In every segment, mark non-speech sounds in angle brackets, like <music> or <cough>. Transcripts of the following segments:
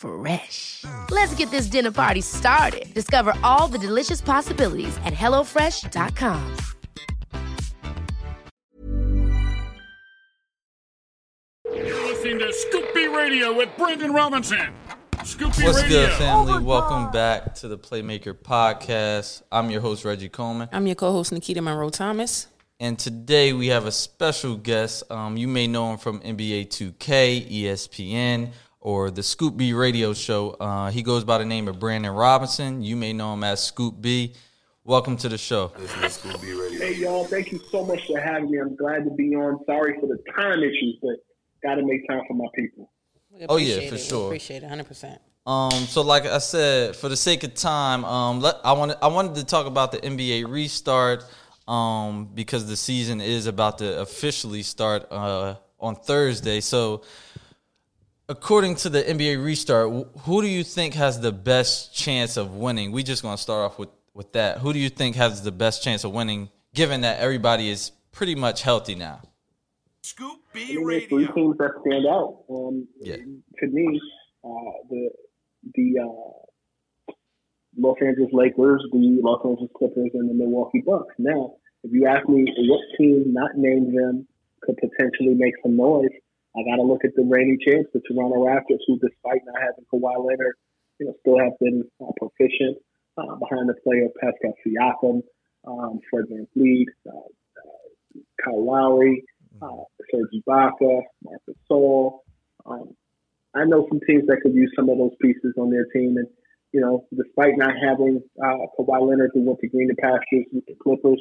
Fresh. Let's get this dinner party started. Discover all the delicious possibilities at hellofresh.com. You're listening to Scoop B Radio with Brandon Robinson. Scoop B What's Radio. good, family? Welcome back to the Playmaker Podcast. I'm your host, Reggie Coleman. I'm your co-host Nikita Monroe Thomas. And today we have a special guest. Um, you may know him from NBA 2K, ESPN, or the Scoop B radio show. Uh, he goes by the name of Brandon Robinson. You may know him as Scoop B. Welcome to the show. Hey y'all, thank you so much for having me. I'm glad to be on. Sorry for the time issues, but got to make time for my people. Oh, yeah, for it. We sure. appreciate it 100%. Um, so like I said, for the sake of time, um, let, I wanted I wanted to talk about the NBA restart, um, because the season is about to officially start uh, on Thursday. So, according to the NBA restart, who do you think has the best chance of winning? We just gonna start off with with that. Who do you think has the best chance of winning, given that everybody is pretty much healthy now? Scoop I B mean, there's three teams that stand out. Um, Yeah. To me, uh, the the uh, Los Angeles Lakers, the Los Angeles Clippers, and the Milwaukee Bucks. Now, if you ask me what team, not named them, could potentially make some noise, I got to look at the reigning champs, the Toronto Raptors, who, despite not having Kawhi Leonard, you know, still have been uh, proficient uh, behind the play of Pascal Siakam, um, Fred VanVleet, uh, uh, Kyle Lowry, uh, Serge Ibaka, Marcus Gasol. Um, I know some teams that could use some of those pieces on their team, and you know, despite not having uh, Kawhi Leonard who went to greener pastures with the Clippers,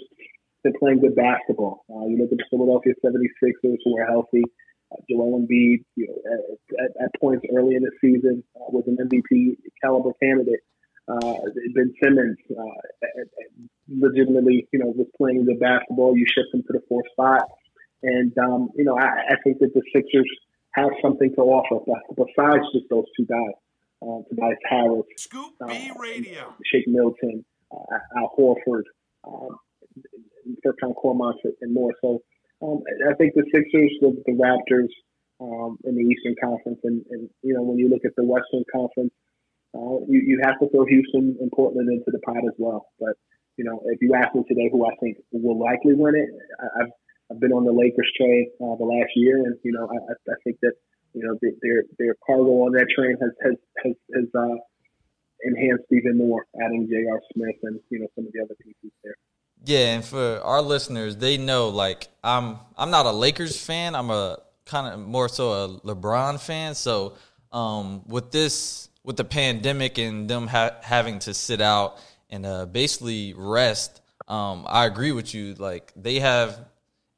they're playing good basketball. Uh, you look at the Philadelphia 76ers who are healthy. Uh, Joel Embiid, you know, at, at, at points early in the season uh, was an MVP caliber candidate. Uh, ben Simmons uh, at- at- legitimately, you know, was playing good basketball. You shift him to the fourth spot, and um, you know, I, I think that the Sixers have something to offer besides just those two guys, uh, Tobias Harris, Scoop uh, B Radio. Shake Milton, uh, Al Horford, um, Furkan Korkmaz, and more. So um, I think the Sixers, the, the Raptors um, in the Eastern Conference, and, and you know when you look at the Western Conference, uh, you you have to throw Houston and Portland into the pot as well. But you know if you ask me today who I think will likely win it, I, I've I've been on the Lakers train uh, the last year, and you know I, I think that you know their- their their cargo on that train has has has, has uh, enhanced even more, adding J.R. Smith and you know some of the other pieces there. Yeah, and for our listeners, they know like I'm I'm not a Lakers fan. I'm a kind of more so a LeBron fan. So um, with this with the pandemic and them ha- having to sit out and uh, basically rest, um, I agree with you. Like they have,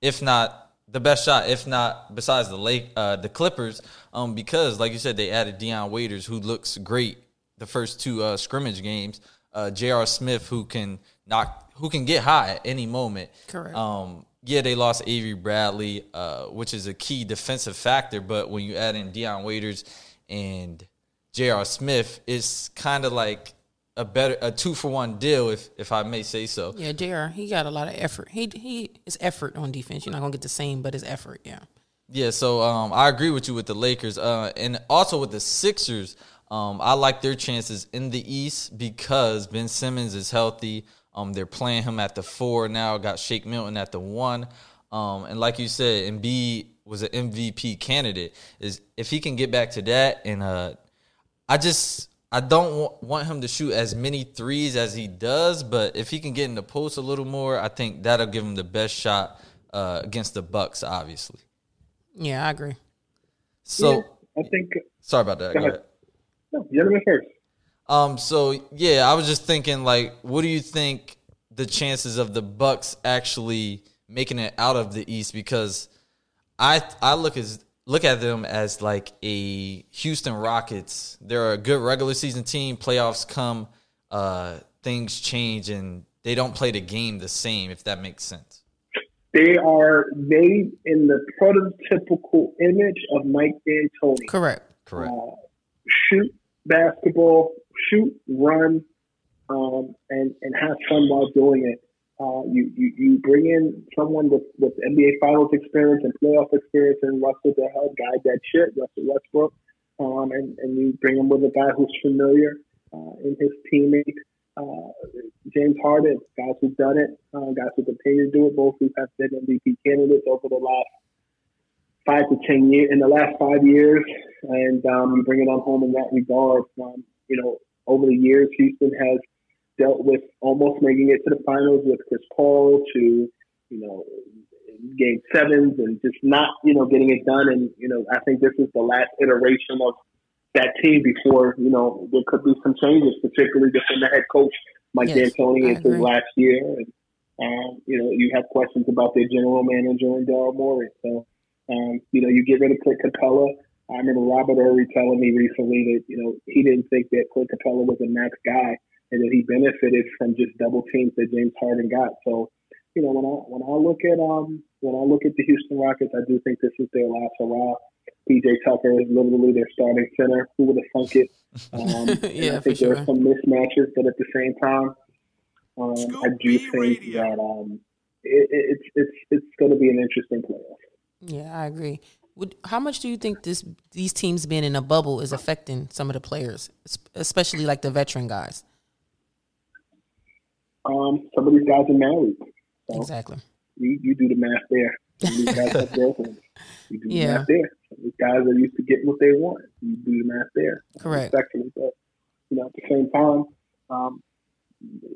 if not the best shot, if not besides the Lake uh, the Clippers, um, because like you said, they added Dion Waiters, who looks great the first two uh, scrimmage games. Uh, J.R. Smith, who can knock, who can get high at any moment. Correct. Um, yeah, they lost Avery Bradley, uh, which is a key defensive factor. But when you add in Dion Waiters and J.R. Smith, it's kind of like a better a two for one deal, if if I may say so. Yeah, Jr. He got a lot of effort. He he is effort on defense. You're not gonna get the same, but his effort. Yeah. Yeah, so um, I agree with you with the Lakers, uh, and also with the Sixers. Um, I like their chances in the East because Ben Simmons is healthy. Um, they're playing him at the four now. Got Shake Milton at the one, um, and like you said, Embiid was an MVP candidate. Is if he can get back to that, and uh, I just I don't want, want him to shoot as many threes as he does, but if he can get in the post a little more, I think that'll give him the best shot uh, against the Bucks. Obviously. Yeah, I agree. So Yeah, I think. sorry about that. Go Go ahead. ahead. No, gentlemen first. Um. So yeah, I was just thinking, like, what do you think the chances of the Bucks actually making it out of the East? Because I I look as look at them as like a Houston Rockets. They're a good regular season team. Playoffs come, uh, things change, and they don't play the game the same. If that makes sense. They are made in the prototypical image of Mike D'Antoni. Correct. Correct. Uh, shoot basketball, shoot, run, um, and and have fun while doing it. Uh, you, you you bring in someone with, with NBA Finals experience and playoff experience, and Russell to help guide that shit, Russell Westbrook, um, and and you bring him with a guy who's familiar uh, in his teammate. Uh, James Harden, guys who've done it, uh, guys who continue to do it, both who have been MVP candidates over the last five to ten years in the last five years, and um, you bring it on home in that regard. Um, you know, over the years, Houston has dealt with almost making it to the finals with Chris Paul to you know game sevens and just not you know getting it done. And you know, I think this is the last iteration of that team before you know there could be some changes, particularly just in the head coach Mike Yes, D'Antoni into last year. And, um, you know, you have questions about their general manager and Daryl Morey. So, um, you know, you get rid of Clint Capela. I remember Robert Horry telling me recently that, you know, he didn't think that Clint Capela was a max guy and that he benefited from just double teams that James Harden got. So, you know, when I when I look at um when I look at the Houston Rockets, I do think this is their last hurrah. PJ Tucker is literally their starting center. Who would have thunk it? <laughs> Um, Yeah, I for think there sure. are some mismatches, but at the same time, um, I do think that um, it, it, it's it's it's going to be an interesting playoff. Yeah, I agree. Would, how much do you think this these teams being in a bubble is affecting some of the players, especially like the veteran guys? Um, some of these guys are married. So Exactly. you, you do the math there. Some these guys have <laughs> girlfriends. You do Yeah. the math there. Some these guys are used to getting what they want. You do the math there. Correct. Respectfully, but you know, at the same time, um,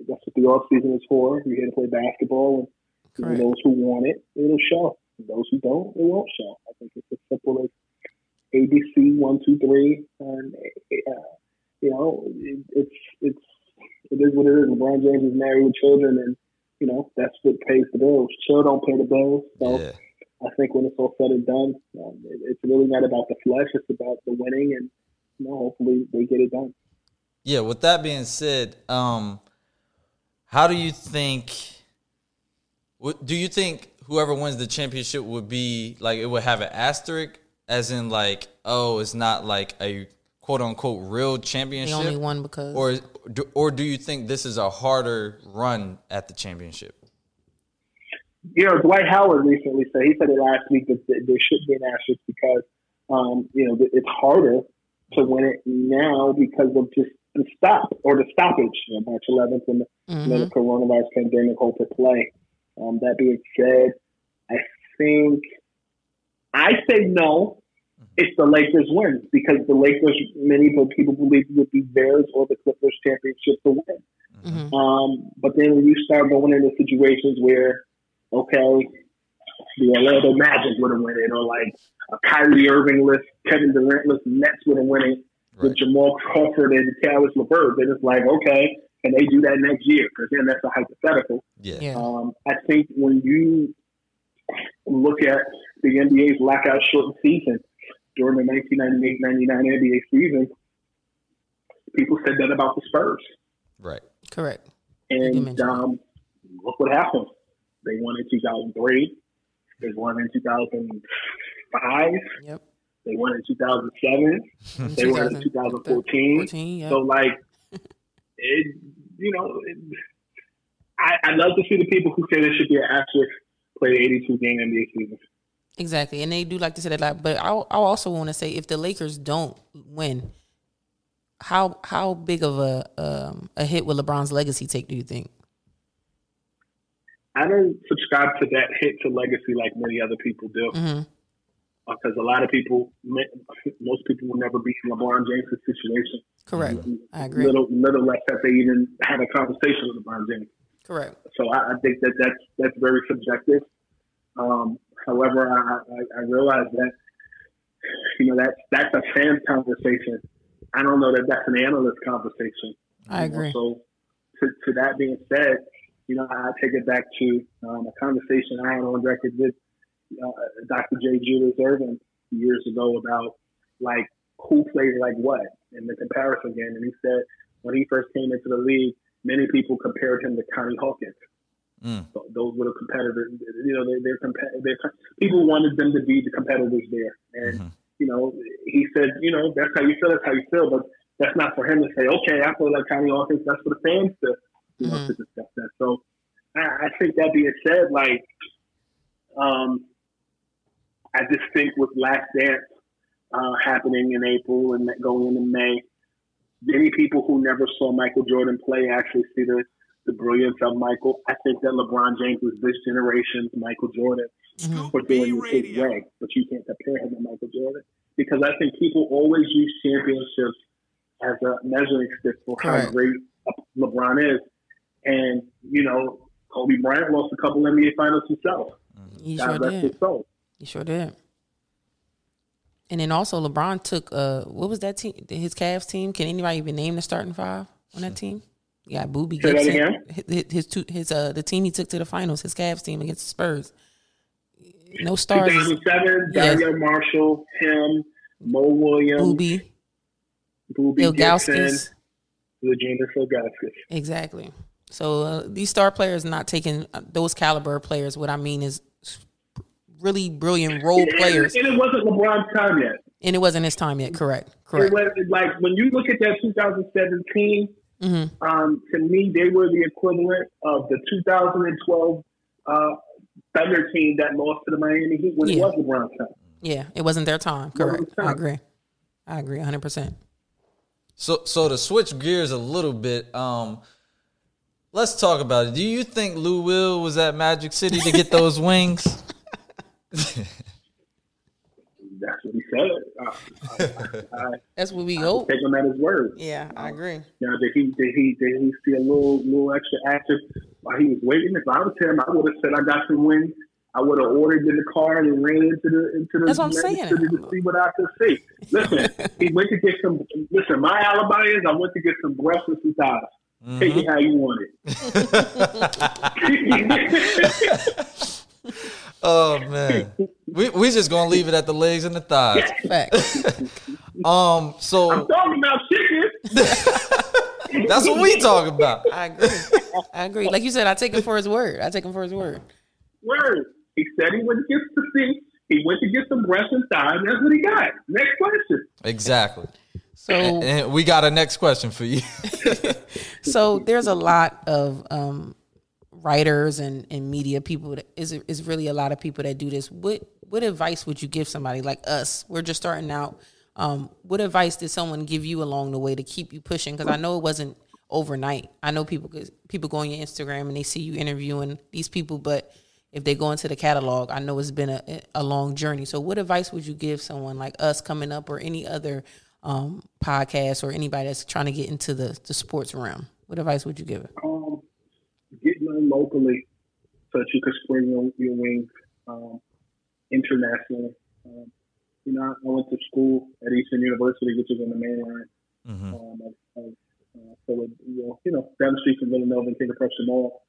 that's what the off season is for. You're here to play basketball, and Correct. those who want it, it'll show. Those who don't, it won't show. I think it's as simple as ABC one, two, three, and uh, you know, it, it's it's it is what it is. LeBron James is married with children, and you know that's what pays the bills. Children don't pay the bills, so Yeah. I think when it's all said and done, um, it, it's really not about the flesh; it's about the winning, and you know, hopefully they get it done. Yeah, with that being said, um, how do you think? What, do you think whoever wins the championship would be like it would have an asterisk, as in like, oh, it's not like a quote unquote real They championship, only won because or do, or do you think this is a harder run at the championship? you know, Dwight Howard recently said he said it last week that there should be an asterisk because um, you know it's harder to win it now because of just the stop or the stoppage. You know, March 11th and the, you know, the coronavirus pandemic hold to play. Um, that being said, I think I say no if the Lakers win because the Lakers, many people believe would be theirs or the Clippers championship to win. Mhm. Um, but then when you start going into situations where, okay, the Orlando Magic would have won it, or like a Kyrie Irving list, Kevin Durant list, Nets would have won it with Right. Jamal Crawford and Caris LeVert, then it's like, okay, can they do that next year? Because then that's a hypothetical. Yeah, yeah, Um, I think when you look at the NBA's lockout shortened season during the 1998-99 NBA season, people said that about the Spurs. right. correct. And um, look what happened. They won in 2003. They won in 2005. Yep. They won in 2007. They won in 2014. 14, yeah. So, like, <laughs> it, you know, it, I, I love to see the people who say there should be an asterisk play the 82 game NBA season. Exactly, and they do like to say that a lot. But I, I also want to say if the Lakers don't win, how how big of a um, a hit will LeBron's legacy take? Do you think? I don't subscribe to that hit to legacy like many other people do. Mm-hmm. Because a lot of people, most people will never be in LeBron James' situation. Correct. I agree. Little, little less that they even had a conversation with LeBron James. Correct. So I, I think that that's that's very subjective. Um, however, I, I, I realize that you know that's that's a fan conversation. I don't know that that's an analyst conversation. I agree. So to, to that being said, you know, I take it back to um, a conversation I had on record with uh, Dr. J. Julius Erving years ago about like who plays like what in the comparison game. And he said when he first came into the league, many people compared him to Connie Hawkins. Mm. So those were the competitors. You know, they, they're, compa- they're people wanted them to be the competitors there. And Mm-hmm. you know, he said, you know, that's how you feel. That's how you feel. But that's not for him to say. Okay, I feel like Connie Hawkins. That's for the fans to you know Mhm. to discuss that. So I, I think that being said, like, um, I just think with Last Dance uh, happening in April and going into May, many people who never saw Michael Jordan play actually see the, the brilliance of Michael. I think that LeBron James is this generation's Michael Jordan for doing it his way, but you can't compare him to Michael Jordan because I think people always use championships as a measuring stick for how great LeBron is. And, you know, Kobe Bryant lost a couple NBA finals himself. He God sure rest his did. soul. He sure did. And then also LeBron took uh what was that team? His Cavs team. Can anybody even name the starting five on that team? Yeah, Boobie Gibson. again? His, his two his uh the team he took to the finals, his Cavs team against the Spurs. No stars. 2007, Yes. Dario Marshall, him, Mo Williams, Boobie, Boobie Gibson, Ilgauskas. Regina Ilgauskas. Exactly. So uh, these star players not taking uh, those caliber players. What I mean is really brilliant role players, And, it wasn't LeBron's time yet. and it wasn't his time yet. Correct. It Correct. was like when you look at that 2017, Mm-hmm. um, to me, they were the equivalent of the 2012 uh, Thunder team that lost to the Miami Heat when it Yeah. was LeBron's time. Yeah, it wasn't their time. Correct. their I agree. I agree 100. percent So so to switch gears a little bit, um, let's talk about it. Do you think Lou Will was at Magic City to get those <laughs> wings? That's what he said. Uh, I, I, That's what we I hope. take him at his word. Yeah, I agree. Now, did he did he did he see a little little extra action while he was waiting? If I was him, I would have said I got some wings. I would have ordered in the car and ran into the into the That's what I'm saying. To see what I could see. Listen, <laughs> he went to get some. Listen, my alibi is I went to get some breakfast and some thighs. Take Mm-hmm. it how you want it. <laughs> <laughs> oh man, we we just gonna leave it at the legs and the thighs. Fact. <laughs> Um, I'm talking about chicken. <laughs> that's what we talk about. I agree. I agree. Like you said, I take him for his word. I take him for his word. Word. He said he went to get to see. He went to get some breasts and thighs. That's what he got. Next question. Exactly. So And we got a next question for you. <laughs> so there's a lot of um, writers and, and media people is is really a lot of people that do this. What what advice would you give somebody like us? We're just starting out. Um, what advice did someone give you along the way to keep you pushing? Because I know it wasn't overnight. I know people people go on your Instagram and they see you interviewing these people, but if they go into the catalog, I know it's been a, a long journey. So, what advice would you give someone like us coming up, or any other um, podcast, or anybody that's trying to get into the, the sports realm? What advice would you give? um, get known locally so that you can spread your, your wings um, internationally. Um, you know, I went to school at Eastern University, which is on the main line um, of, of uh, Philly, you know, you know, down the street from Villanova and King of Prussia Mall.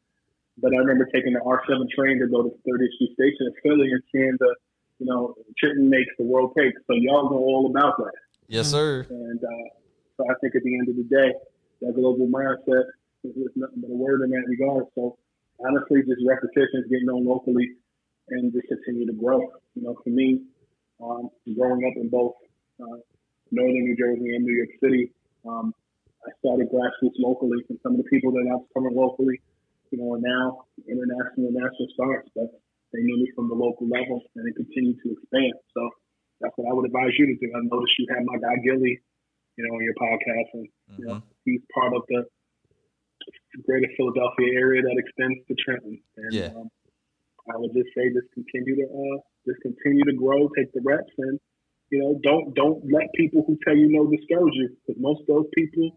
But I remember taking the R7 train to go to 30th Street Station in Philly and seeing the, you know, Trenton makes the world cake. So y'all know all about that. Yes, sir. And uh, so I think at the end of the day, that global mindset is is nothing but a word in that regard. So honestly, just repetitions, getting known locally, and just continue to grow. You know, for me, um, growing up in both uh, northern New Jersey and New York City, um, I started grassroots locally from some of the people that I was covering locally, you know, are now international and national stars, but they knew me from the local level and it continued to expand. So that's what I would advise you to do. I noticed you had my guy Gilly, you know, on your podcast, and mm-hmm. you know, mm-hmm. he's part of the greater Philadelphia area that extends to Trenton. And yeah. um, I would just say just continue to uh, just continue to grow, take the reps, and you know, don't don't let people who tell you no discourage you because most of those people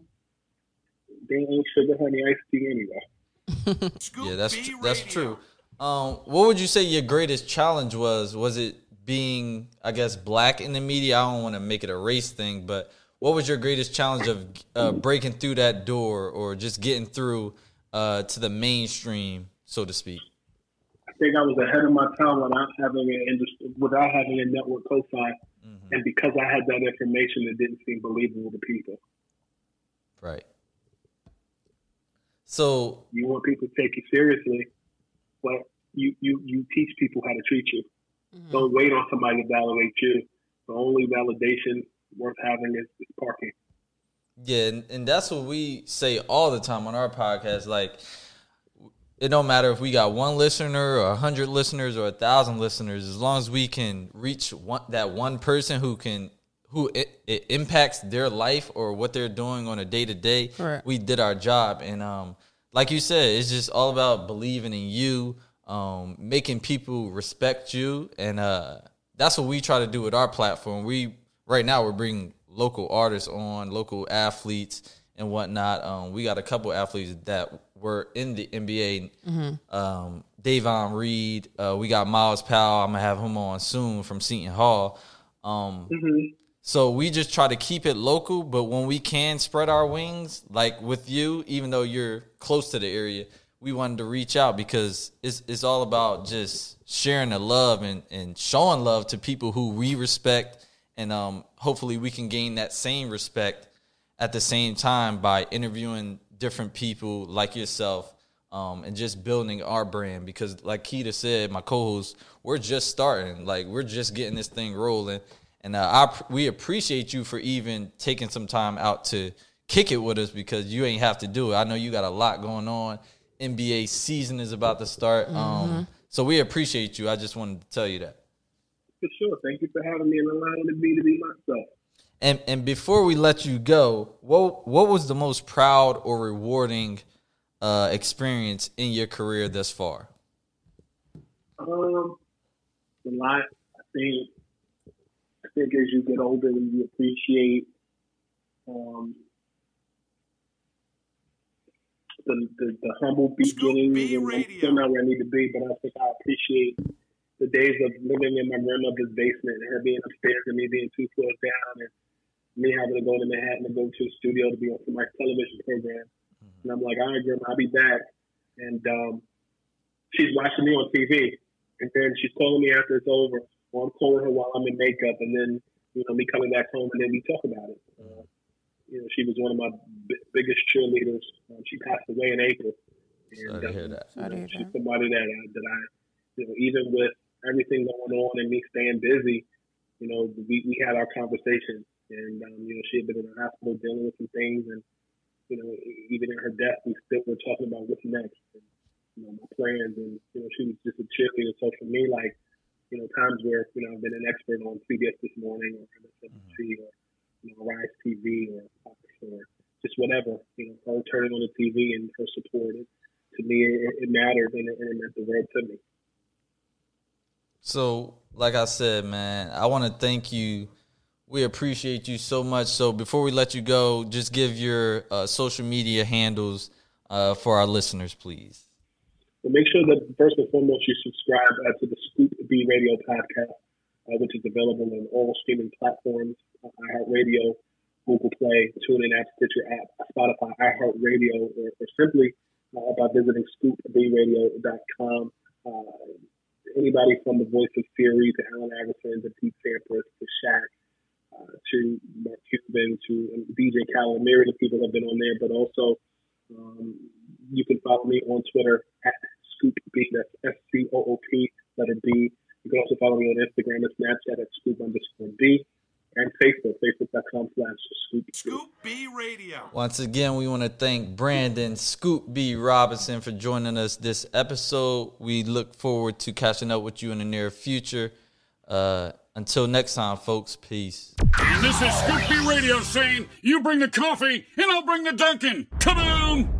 they ain't sugar honey iced tea anyway. yeah, that's tr- that's true. Um, what would you say your greatest challenge was? Was it being, I guess, black in the media? I don't want to make it a race thing, but what was your greatest challenge of uh, breaking through that door or just getting through uh, to the mainstream, so to speak? I think I was ahead of my time without having an industry, without having a network co-sign, mm-hmm. and because I had that information, it didn't seem believable to people. Right. So you want people to take you seriously, but you you you teach people how to treat you. Mm-hmm. Don't wait on somebody to validate you. The only validation worth having is, is parking. Yeah, and, and that's what we say all the time on our podcast. Like, it don't matter if we got one listener or a hundred listeners or a thousand listeners, as long as we can reach one that one person who can who it, it impacts their life or what they're doing on a day to day, we did our job. And um, like you said, it's just all about believing in you, um, making people respect you, and uh, that's what we try to do with our platform. We right now we're bringing local artists on, local athletes and whatnot. Um, we got a couple athletes that were in the NBA. Mm-hmm. Um, Davon Reed. Uh, we got Myles Powell. I'm gonna have him on soon from Seton Hall. Um, mm-hmm. So we just try to keep it local, but when we can spread our wings, like with you, even though you're close to the area, we wanted to reach out because it's it's all about just sharing the love and, and showing love to people who we respect and um, hopefully we can gain that same respect at the same time by interviewing different people like yourself um, and just building our brand. Because like Keita said my co-host we're just starting. Like we're just getting this thing rolling. And uh, I, we appreciate you for even taking some time out to kick it with us because you ain't have to do it. I know you got a lot going on. NBA season is about to start. Um, mm-hmm. um, so we appreciate you. I just wanted to tell you that for sure. Thank you for having me and allowing me to be myself. And and before we let you go, what what was the most proud or rewarding uh, experience in your career thus far? Um, a lot. I think I think as you get older, you appreciate um, the, the, the humble beginnings. And I'm still not where I need to be, but I think I appreciate the days of living in my grandmother's basement and her being upstairs and me being two floors down and me having to go to Manhattan to go to a studio to be on my television program. Mm-hmm. And I'm like, all right, grandma, I'll be back. And um, she's watching me on TV. And then she's calling me after it's over. Or I'm calling her while I'm in makeup. And then, you know, me coming back home and then we talk about it. Uh, you know, she was one of my b- biggest cheerleaders. Um, she passed away in April. And, Sorry to hear um, that. You know, she's somebody that, uh, that I, you know, even with everything going on and me staying busy, you know, we, we had our conversation. And, um, you know, she had been in the hospital dealing with some things. And, you know, even in her death, we still were talking about what's next and, you know, my plans. And, you know, she was just a cheerleader. So for me, like, you know, times where, you know, I've been an expert on CBS This Morning or MSNBC mm-hmm. or, you know, Rise TV or Fox or just whatever, you know, her turning on the TV and her support. It, to me, it, it mattered and it, and it meant the world to me. So, like I said, man, I want to thank you. We appreciate you so much. So, before we let you go, just give your uh, social media handles uh, for our listeners, please. Well, make sure that first and foremost you subscribe uh, to the Scoop B Radio podcast, uh, which is available on all streaming platforms: uh, iHeartRadio, Google Play, TuneIn app, Stitcher app, Spotify, iHeartRadio, or, or simply uh, by visiting ScoopBRadio.com. Anybody from the Voice of Fury to Allen Iverson to Pete Sampras to Shaq uh, to Mark Cuban to DJ Khaled. Myriad of people have been on there, but also um, you can follow me on Twitter at Scoop B. That's S C O O P letter B. You can also follow me on Instagram and Snapchat at Scoop underscore B. and Facebook, facebook.com slash Scoop. Scoop B Radio. Once again, we want to thank Brandon Scoop B Robinson for joining us this episode. We look forward to catching up with you in the near future. Uh, until next time, folks, peace. And this is Scoop B Radio saying, you bring the coffee and I'll bring the Dunkin'. Kaboom!